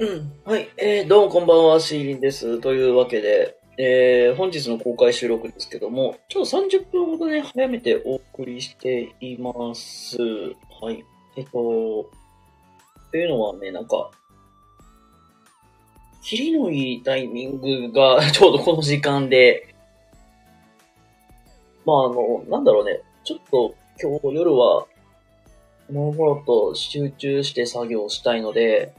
うん。はい。えー、どうもこんばんは、シーリンです。というわけで、えー、本日の公開収録ですけども、ちょっと30分ほどね、早めてお送りしています。はい。えっと、というのはね、なんか、切りのいいタイミングが ちょうどこの時間で、まああの、なんだろうね、ちょっと今日夜は、もろもろと集中して作業したいので、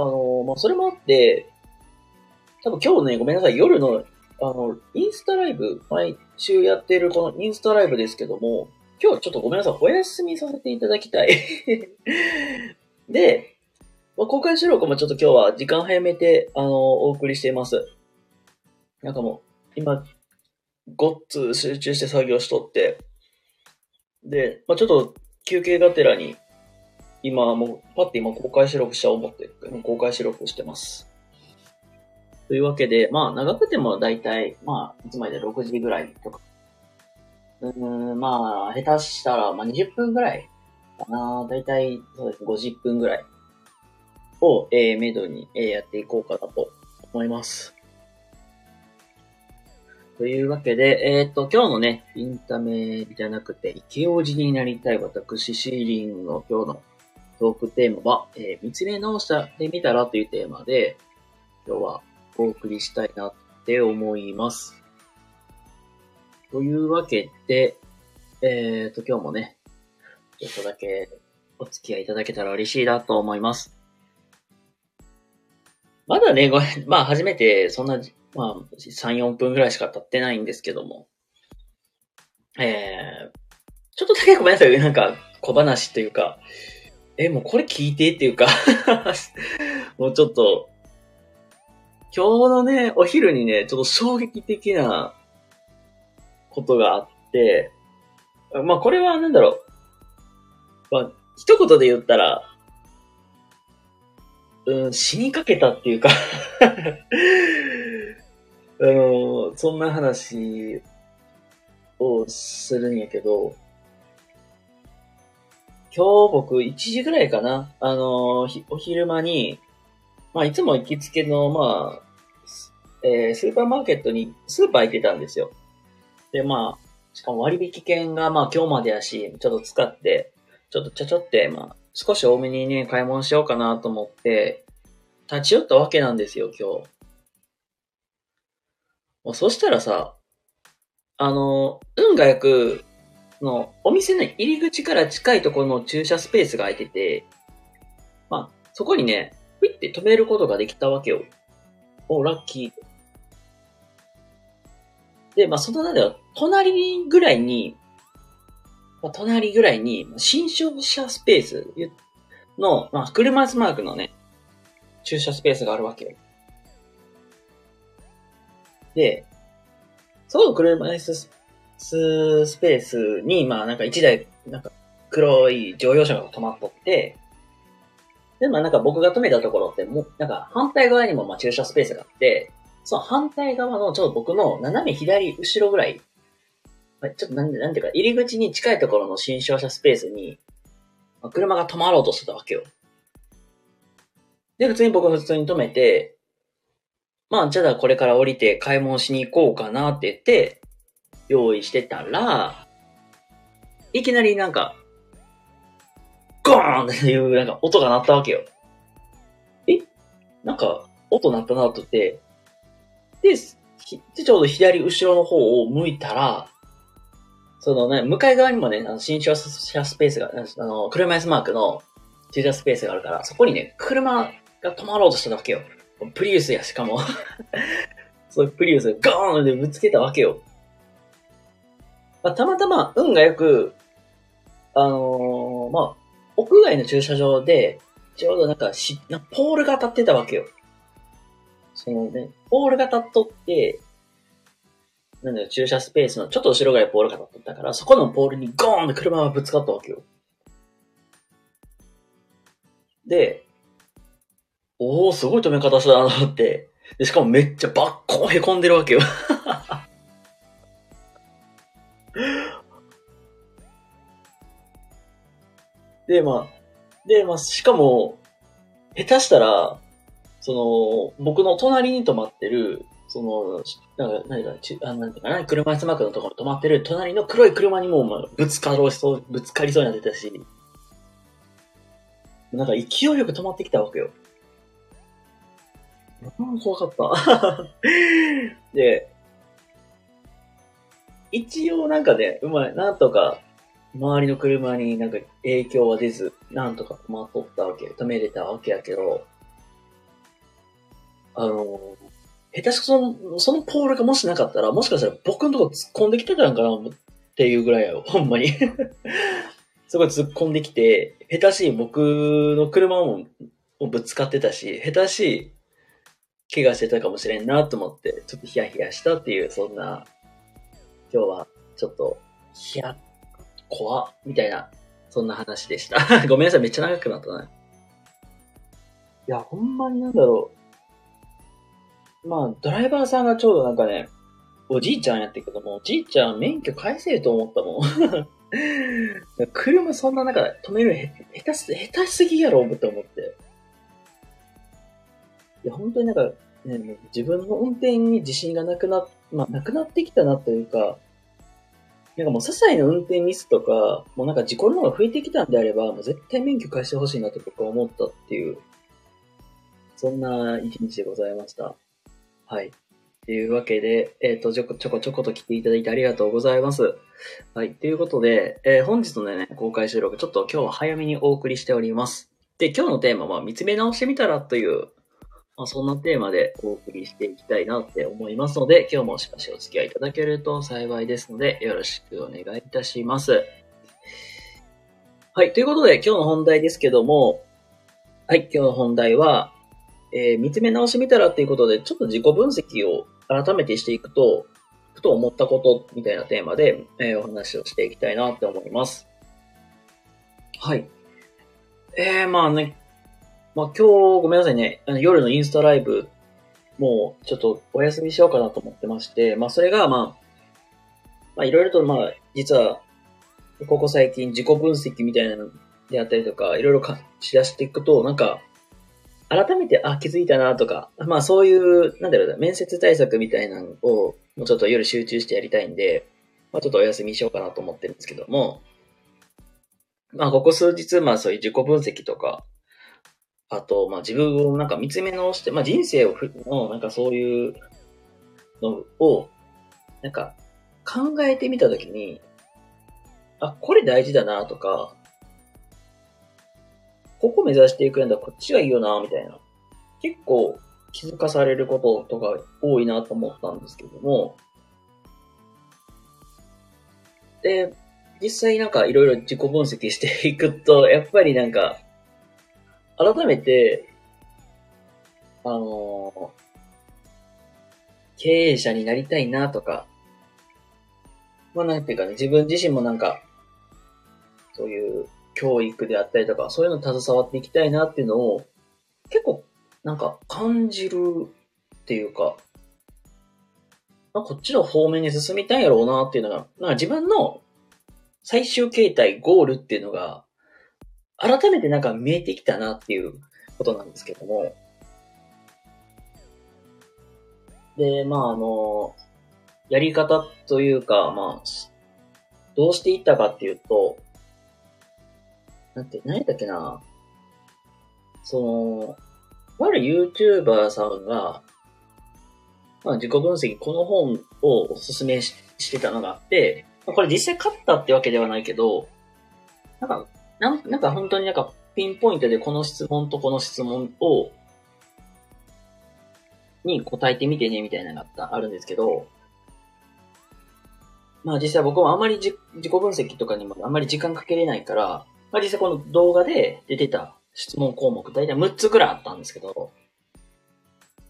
あの、まあ、それもあって、多分今日ね、ごめんなさい、夜の、あの、インスタライブ、毎週やってるこのインスタライブですけども、今日ちょっとごめんなさい、お休みさせていただきたい。で、まあ、公開収録もちょっと今日は時間早めて、あの、お送りしています。なんかもう、今、ごっつ集中して作業しとって、で、まあ、ちょっと休憩がてらに、今もう、パッて今公開収録しちゃおう思って、公開収録してます。というわけで、まあ長くてもだいたい、まあいつまでで6時ぐらいとか。うん、まあ下手したら、まあ20分ぐらいかな。だいたい、そうです、50分ぐらいを、えー、めどに、えーやっていこうかなと思います。というわけで、えっ、と、今日のね、インタメじゃなくて、池王子になりたい私、シーリンの今日のトークテーマは、えー見つめ直してみたらというテーマで、今日はお送りしたいなって思います。というわけで、えっ、と、今日もね、ちょっとだけお付き合いいただけたら嬉しいなと思います。まだね、ごめん、まあ初めてそんな、まあ3、4分ぐらいしか経ってないんですけども、えー、ちょっとだけごめんなさい、なんか小話というか、え、もうこれ聞いてっていうか、もうちょっと、今日のね、お昼にね、ちょっと衝撃的なことがあって、まあこれはなんだろう。まあ、一言で言ったら、うん、死にかけたっていうか あの、そんな話をするんやけど、今日僕1時ぐらいかな、あの、ひお昼間に、まあいつも行きつけの、まあ、えースーパーマーケットに、スーパー行ってたんですよ。で、まあ、しかも割引券がまあ今日までやし、ちょっと使って、ちょっとちょちょって、まあ、少し多めにね、買い物しようかなと思って、立ち寄ったわけなんですよ、今日。もうそしたらさ、あの、運がよく、その、お店の入り口から近いところの駐車スペースが空いてて、まあ、そこにね、ふいって止めることができたわけよ。お、ラッキー。で、まあ、その中では、隣ぐらいに、まあ、隣ぐらいに、新商車スペースの、まあ、車椅子マークのね、駐車スペースがあるわけよ。で、その車椅子スススペースに、まあなんか一台、なんか黒い乗用車が止まっとって、で、まあなんか僕が止めたところって、もう、なんか反対側にもまあ駐車スペースがあって、その反対側のちょっと僕の斜め左後ろぐらい、まあちょっとなん、なんていうか、入り口に近いところの新商車スペースに、まあ車が止まろうとしてたわけよ。で、普通に僕は普通に止めて、まあ、じゃあこれから降りて買い物しに行こうかなって言って、用意してたら、いきなりなんか、ゴーンっていうなんか音が鳴ったわけよ。え？なんか、音鳴ったなと思って、で、ちょうど左後ろの方を向いたら、そのね、向かい側にもね、あの新車スペースが、あの、車椅子マークの駐車スペースがあるから、そこにね、車が止まろうとしたわけよ。プリウスや、しかも。そうプリウスがゴーンってぶつけたわけよ。まあ、たまたま運がよく、あのーまあ、屋外の駐車場で、ちょうどなんかし、なポールが立ってたわけよ。そのね、ポールが立っとって、なんだよ、駐車スペースのちょっと後ろぐらいポールが立っとったから、そこのポールにゴーンって車がぶつかったわけよ。で、おー、すごい止め方したなと思って。で、しかもめっちゃバッコン凹んでるわけよ。で、まあ、で、まあ、しかも、下手したら、その、僕の隣に止まってる、その、なんか、何か、ちあなんていうかな、車椅子マークのところに止まってる隣の黒い車にもまあぶつかろうしそう、ぶつかりそうになってたし、なんか勢いよく止まってきたわけよ。うん、怖かった。で、一応なんかね、うまい、なんとか、周りの車になんか影響は出ず、なんとか止まっとったわけ、止めれたわけやけど、あの、下手しくその、そのポールがもしなかったら、もしかしたら僕のとこ突っ込んできてたんかなっていうぐらいやよ、ほんまに。すごい突っ込んできて、下手しい僕の車もぶつかってたし、下手しい怪我してたかもしれんなと思って、ちょっとヒヤヒヤしたっていう、そんな、今日はちょっと、ヒヤ、怖っみたいな、そんな話でした。ごめんなさい、めっちゃ長くなったね。いや、ほんまになんだろう。まあ、ドライバーさんがちょうどなんかね、おじいちゃんやってるけども、おじいちゃん免許返せると思ったもん。車そんな中止める下手す、下手すぎやろ、って思って。いや、本当になんか、ね、もう自分の運転に自信がなくな、まあ、なくなってきたなというか、なんかもう些細な運転ミスとか、もうなんか事故るのが増えてきたんであれば、もう絶対免許返してほしいなと僕は思ったっていう、そんな一日でございました。はい。というわけで、えっ、と、ちょこちょこちょこと来ていただいてありがとうございます。はい。ということで、えー本日のね、公開収録、ちょっと今日は早めにお送りしております。で、今日のテーマは見つめ直してみたらという、まあ、そんなテーマでお送りしていきたいなって思いますので、今日もしばしお付き合いいただけると幸いですので、よろしくお願いいたします。はい。ということで、今日の本題ですけども、はい。今日の本題は、えー見つめ直してみたらっていうことで、ちょっと自己分析を改めてしていくと、ふと思ったことみたいなテーマで、えーお話をしていきたいなって思います。はい。えー、まあね、まあ今日ごめんなさいね、あの夜のインスタライブ、もうちょっとお休みしようかなと思ってまして、まあそれがまあ、まあいろいろとまあ、実は、ここ最近自己分析みたいなのであったりとか、いろいろかしだしていくと、なんか、改めて、あ、気づいたなとか、まあそういう、なんだろうな、面接対策みたいなのを、もうちょっと夜集中してやりたいんで、まあちょっとお休みしようかなと思ってるんですけども、まあここ数日、まあそういう自己分析とか、あと、まあ自分をなんか見つめ直して、まあ人生をの、なんかそういうのを、なんか考えてみたときに、あ、これ大事だなとか、ここ目指していくんだ、こっちがいいよな、みたいな。結構気づかされることとか多いなと思ったんですけども。で、実際なんかいろいろ自己分析していくと、やっぱりなんか、改めて、あのー経営者になりたいなとか、まあなんていうかね、自分自身もなんか、そういう教育であったりとか、そういうの携わっていきたいなっていうのを、結構、なんか感じるっていうか、まあこっちの方面に進みたいやろうなっていうのが、なんか自分の最終形態、ゴールっていうのが、改めてなんか見えてきたなっていうことなんですけども。で、まああの、やり方というか、まあ、どうしていったかっていうと、なんて、何やっけなその、ある YouTuber さんが、まあ自己分析、この本をおすすめししてたのがあって、これ実際買ったってわけではないけど、なんか、なんなんか本当になんかピンポイントでこの質問とこの質問を、に答えてみてねみたいなのがあったあるんですけど、まあ実際僕もあんまりじ自己分析とかにもあんまり時間かけれないから、まあ実際この動画で出てた質問項目大体6つぐらいあったんですけど、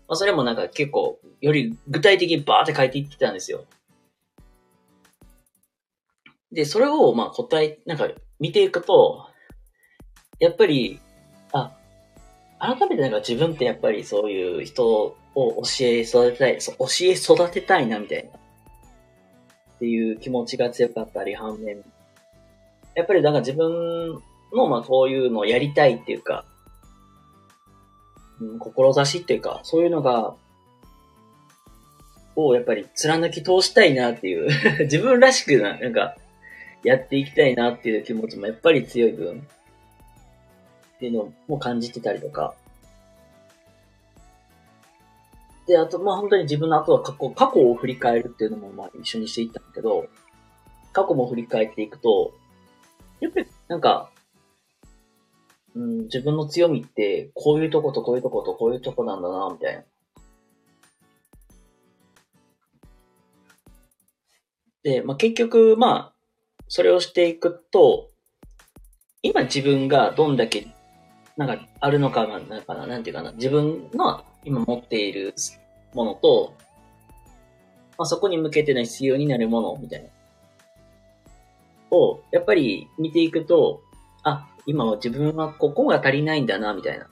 まあそれもなんか結構より具体的にバーって書いていってたんですよ。で、それをまあ答え、なんか見ていくと、やっぱり、あ、改めてなんか自分ってやっぱりそういう人を教え育てたい、そ教え育てたいなみたいな。っていう気持ちが強かったり、反面。やっぱりなんか自分のまあこういうのをやりたいっていうか、うん、志っていうか、そういうのが、をやっぱり貫き通したいなっていう 自分らしくな、なんか、やっていきたいなっていう気持ちもやっぱり強い分、っていうのも感じてたりとか。で、あと、まあ本当に自分の後は過去、過去を振り返るっていうのもまあ一緒にしていったんだけど、過去も振り返っていくと、やっぱりなんか、うん、自分の強みって、こういうとことこういうとことこういうとこなんだな、みたいな。で、まあ、結局、まあ、それをしていくと、今自分がどんだけ、なんか、あるのかな、なんかな、なんていうかな、自分の今持っているものと、まあ、そこに向けての必要になるもの、みたいな。を、やっぱり見ていくと、あ、今は自分はここが足りないんだな、みたいな。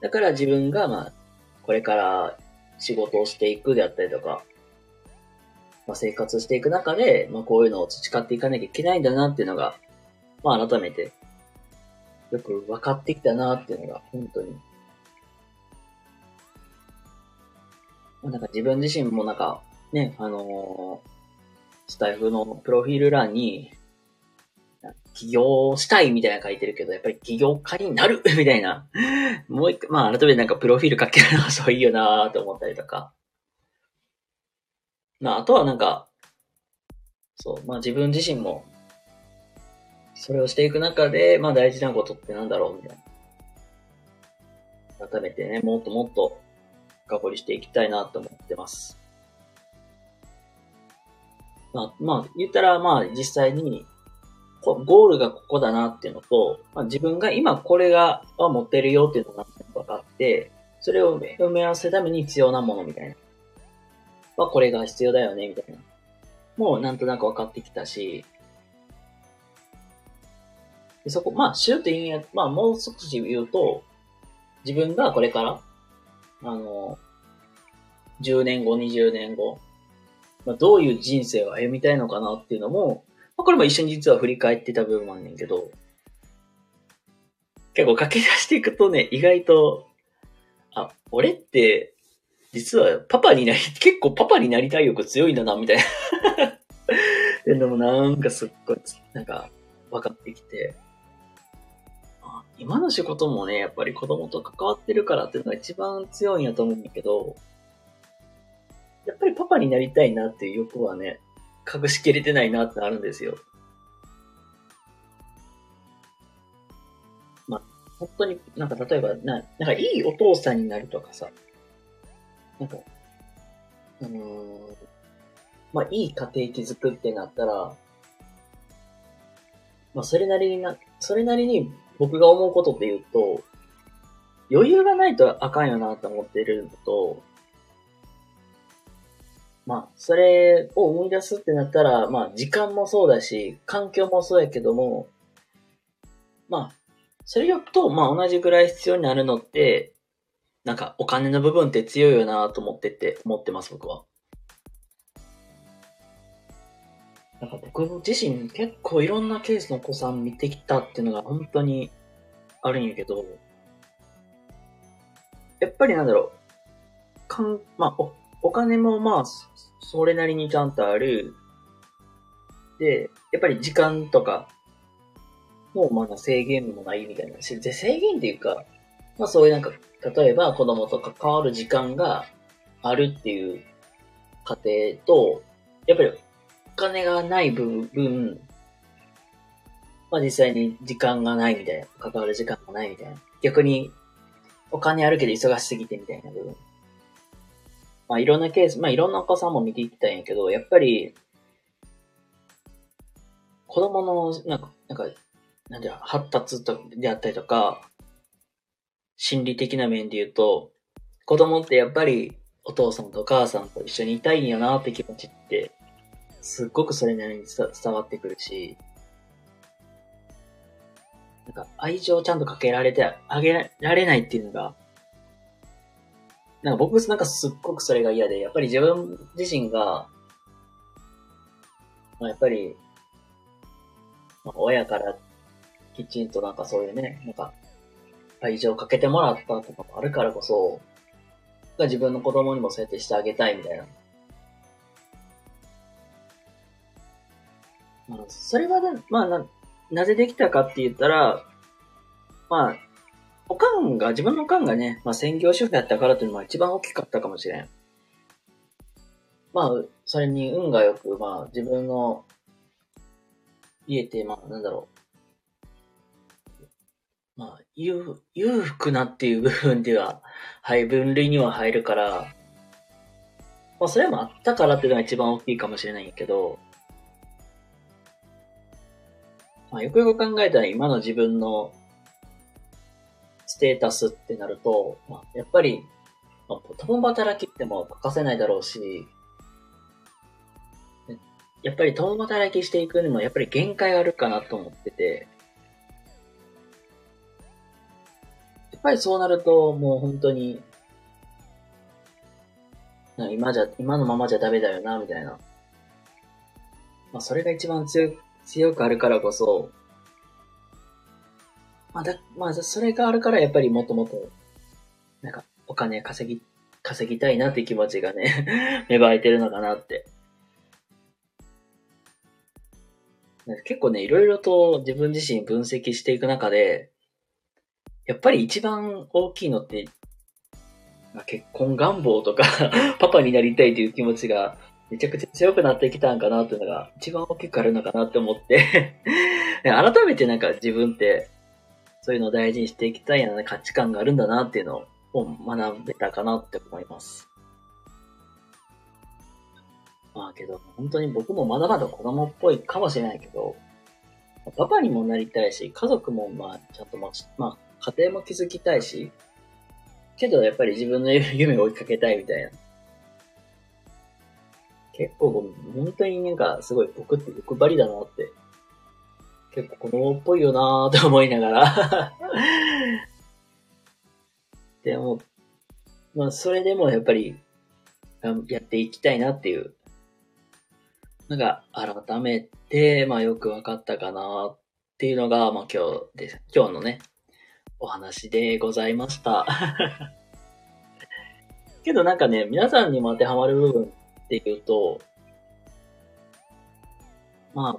だから自分が、まあ、これから仕事をしていくであったりとか、まあ、生活していく中で、まあ、こういうのを培っていかなきゃいけないんだなっていうのが、まあ、改めて、よく分かってきたなっていうのが、本当に。まあ、なんか自分自身もなんか、ね、あのー、スタイフのプロフィール欄に、起業したいみたいな書いてるけど、やっぱり起業家になるみたいな。もう一回、まあ改めてなんかプロフィール書けるのはそういいよなーって思ったりとか。まあ、あとはなんか、そう、まあ自分自身も、それをしていく中で、まあ大事なことってなんだろうみたいな。改めてね、もっともっと深掘りしていきたいなと思ってます。まあ、まあ、言ったら、まあ実際に、ゴールがここだなっていうのと、まあ、自分が今これが、は持ってるよっていうのが分かって、それを埋め合わせるために必要なものみたいな。はこれが必要だよね、みたいな。もうなんとなく分かってきたし、でそこ、まあ、シューって意味は、まあ、もう少し言うと、自分がこれから、あの、10年後、20年後、まあ、どういう人生を歩みたいのかなっていうのも、まあ、これも一緒に実は振り返ってた部分もあんねんけど、結構駆け出していくとね、意外と、あ、俺って実はパパになり、結構パパになりたい欲強いんだな、みたいな でもなんかすっごい、なんか分かってきて、今の仕事もね、やっぱり子供と関わってるからっていうのが一番強いんやと思うんだけど、やっぱりパパになりたいなっていう欲はね、隠しきれてないなってあるんですよ。まあ、本当になんか例えばな、なんかいいお父さんになるとかさ、なんか、あのー、まあ、いい家庭築くってなったら、まあ、それなりにな、それなりに僕が思うことって言うと、余裕がないとあかんよなと思ってるのと、まあ、それを思い出すってなったら、まあ、時間もそうだし、環境もそうやけども、まあ、それよくと、まあ、同じぐらい必要になるのって、なんかお金の部分って強いよなと思ってて思ってます、僕は。なんか僕自身結構いろんなケースのお子さん見てきたっていうのが本当にあるんやけど、やっぱりなんだろう、かん、まあ、お、お金もまあ、それなりにちゃんとある。で、やっぱり時間とか、もうまだ制限もないみたいな。制限っていうか、まあそういうなんか例えば子供と関わる時間があるっていう家庭と、やっぱりお金がない分、分まあ実際に時間がないみたいな、関わる時間がないみたいな。逆に、お金あるけど忙しすぎてみたいな部分。まあいろんなケース、まあいろんなお子さんも見ていきたいんやけど、やっぱり、子供の、なんか、なんか、なんていうの発達とであったりとか、心理的な面で言うと、子供ってやっぱりお父さんとお母さんと一緒にいたいんやなって気持ちって、すっごくそれなりに伝わってくるし、なんか愛情をちゃんとかけられてあげられないっていうのが、なんか僕なんかすっごくそれが嫌で、やっぱり自分自身が、まあ、やっぱり、まあ、親からきちんとなんかそういうね、なんか愛情かけてもらったとかもあるからこそ、自分の子供にもそうやってしてあげたいみたいな。まあ、それはね、まあな、なぜできたかって言ったら、まあ、おかんが、自分のおかんがね、まあ専業主婦やったからっていうのが一番大きかったかもしれん。まあ、それに運がよく、まあ自分の家って、まあなんだろう。まあ、裕、裕福なっていう部分では、はい、分類には入るから、まあそれもあったからっていうのが一番大きいかもしれないけど、まあよくよく考えたら今の自分のステータスってなると、まあ、やっぱり、まあ、共働きっても欠かせないだろうし、やっぱり共働きしていくにもやっぱり限界あるかなと思ってて、ぱりそうなるともう本当に、今じゃ、今のままじゃダメだよな、みたいな。まあそれが一番強く強くあるからこそ、まあだ、まあ、それがあるからやっぱりもっともっと、なんか、お金稼ぎ、稼ぎたいなって気持ちがね 芽生えてるのかなって。結構ね、いろいろと自分自身分析していく中で、やっぱり一番大きいのって、まあ結婚願望とか パパになりたいという気持ちがめちゃくちゃ強くなってきたんかなっていうのが一番大きくあるのかなって思って 改めてなんか自分ってそういうのを大事にしていきたいような価値観があるんだなっていうのを学べたかなって思います。まあけど、本当に僕もまだまだ子供っぽいかもしれないけど、パパにもなりたいし、家族もまあちゃんと持ち、まあ家庭も築きたいし、けどやっぱり自分の 夢を追いかけたいみたいな。結構本当になんかすごい僕って欲張りだなって結構子供っぽいよなーと思いながら でも、まあ、それでもやっぱり、やっていきたいなっていう、なんか、改めて、まあ、よく分かったかなっていうのが、まあ、今日です。今日のね、お話でございました。けどなんかね、皆さんにも当てはまる部分っていうと、まあ、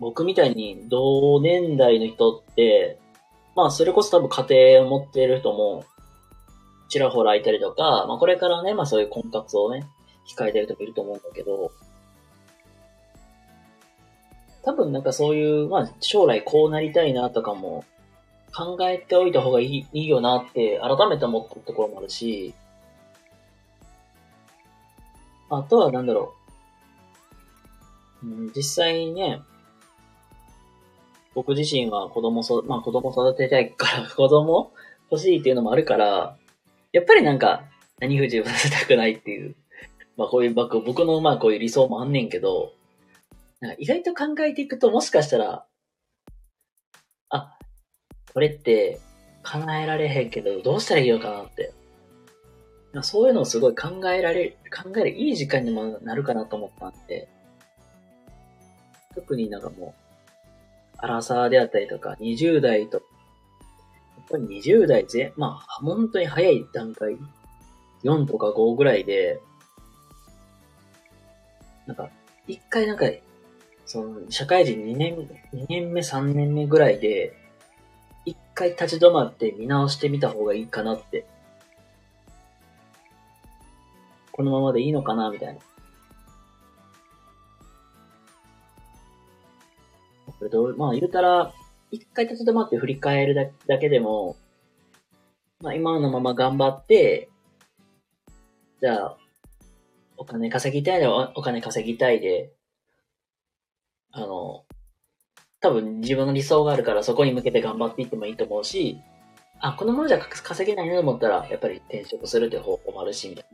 僕みたいに同年代の人って、まあそれこそ多分家庭を持っている人もちらほらいたりとか、まあこれからね、まあそういう婚活をね、控えてる人もいると思うんだけど、多分なんかそういう、まあ将来こうなりたいなとかも考えておいた方がいいいいよなって改めて思ったところもあるし、あとはなんだろう。うん、実際にね、僕自身は子供そ、まあ子供育てたいから 子供欲しいっていうのもあるから、やっぱりなんか何不自由させたくないっていう、まあこういう僕僕のまあこういう理想もあんねんけど、なんか意外と考えていくともしかしたら、これって叶えられへんけどどうしたらいいのかなって。そういうのをすごい考えられ、考えるいい時間にもなるかなと思ったんで、特になんかもう、アラサーであったりとか、20代と、やっぱり20代ぜ、まあ、本当に早い段階、4とか5ぐらいで、なんか、一回なんか、その、社会人2年、2年目、3年目ぐらいで、回立ち止まって見直してみた方がいいかなって。このままでいいのかなみたいな。これどう、まあ言うたら、一回立ち止まって振り返るだけでも、まあ今のまま頑張って、じゃあ、お金稼ぎたいでお金稼ぎたいで、あの、多分自分の理想があるからそこに向けて頑張っていってもいいと思うし、あ、このままじゃ稼げないなと思ったら、やっぱり転職するって方法もあるし、みたい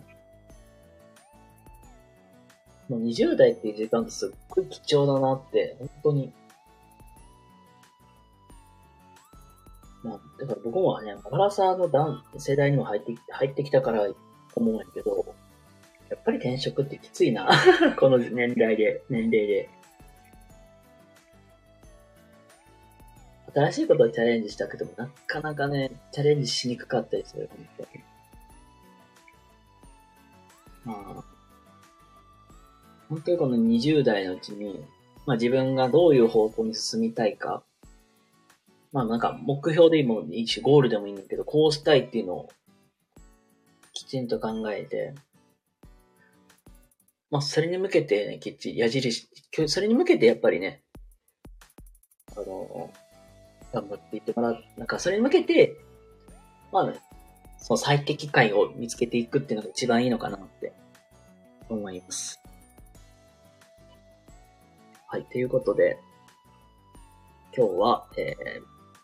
な。もう20代っていう時間ってすっごい貴重だなって、本当にまあ、だから僕もね、マラサーの段、世代にも入って、入ってきたから思うんやけど、やっぱり転職ってきついな。この年代で、年齢で。新しいことをチャレンジしたくても、なかなかね、チャレンジしにくかったりする、本当に。まあ、本当にこの20代のうちに、まあ自分がどういう方向に進みたいか、まあなんか目標でもいいし、ゴールでもいいんだけど、こうしたいっていうのをきちんと考えて、まあそれに向けてね、きっちり矢印、それに向けてやっぱりね、あの、頑張っていってもらう。なんかそれに向けて、まあ、その最適解を見つけていくっていうのが一番いいのかなって思います。はい、ということで、今日は、え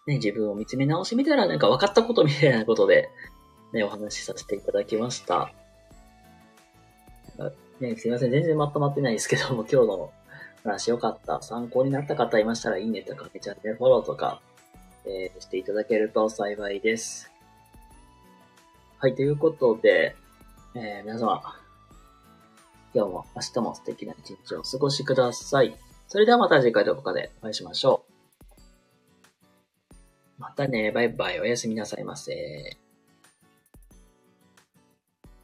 ー、ね、自分を見つめ直してみたらなんか分かったことみたいなことで、ね、お話しさせていただきました。ね、すいません、全然まとまってないですけども、今日の話良かった、参考になった方いましたら、いいねとか、チャンネルフォローとか、えー、していただけると幸いです。はい、ということで、えー、皆様、今日も明日も素敵な一日をお過ごしください。それではまた次回どこかでお会いしましょう。またね、バイバイ、おやすみなさいませ。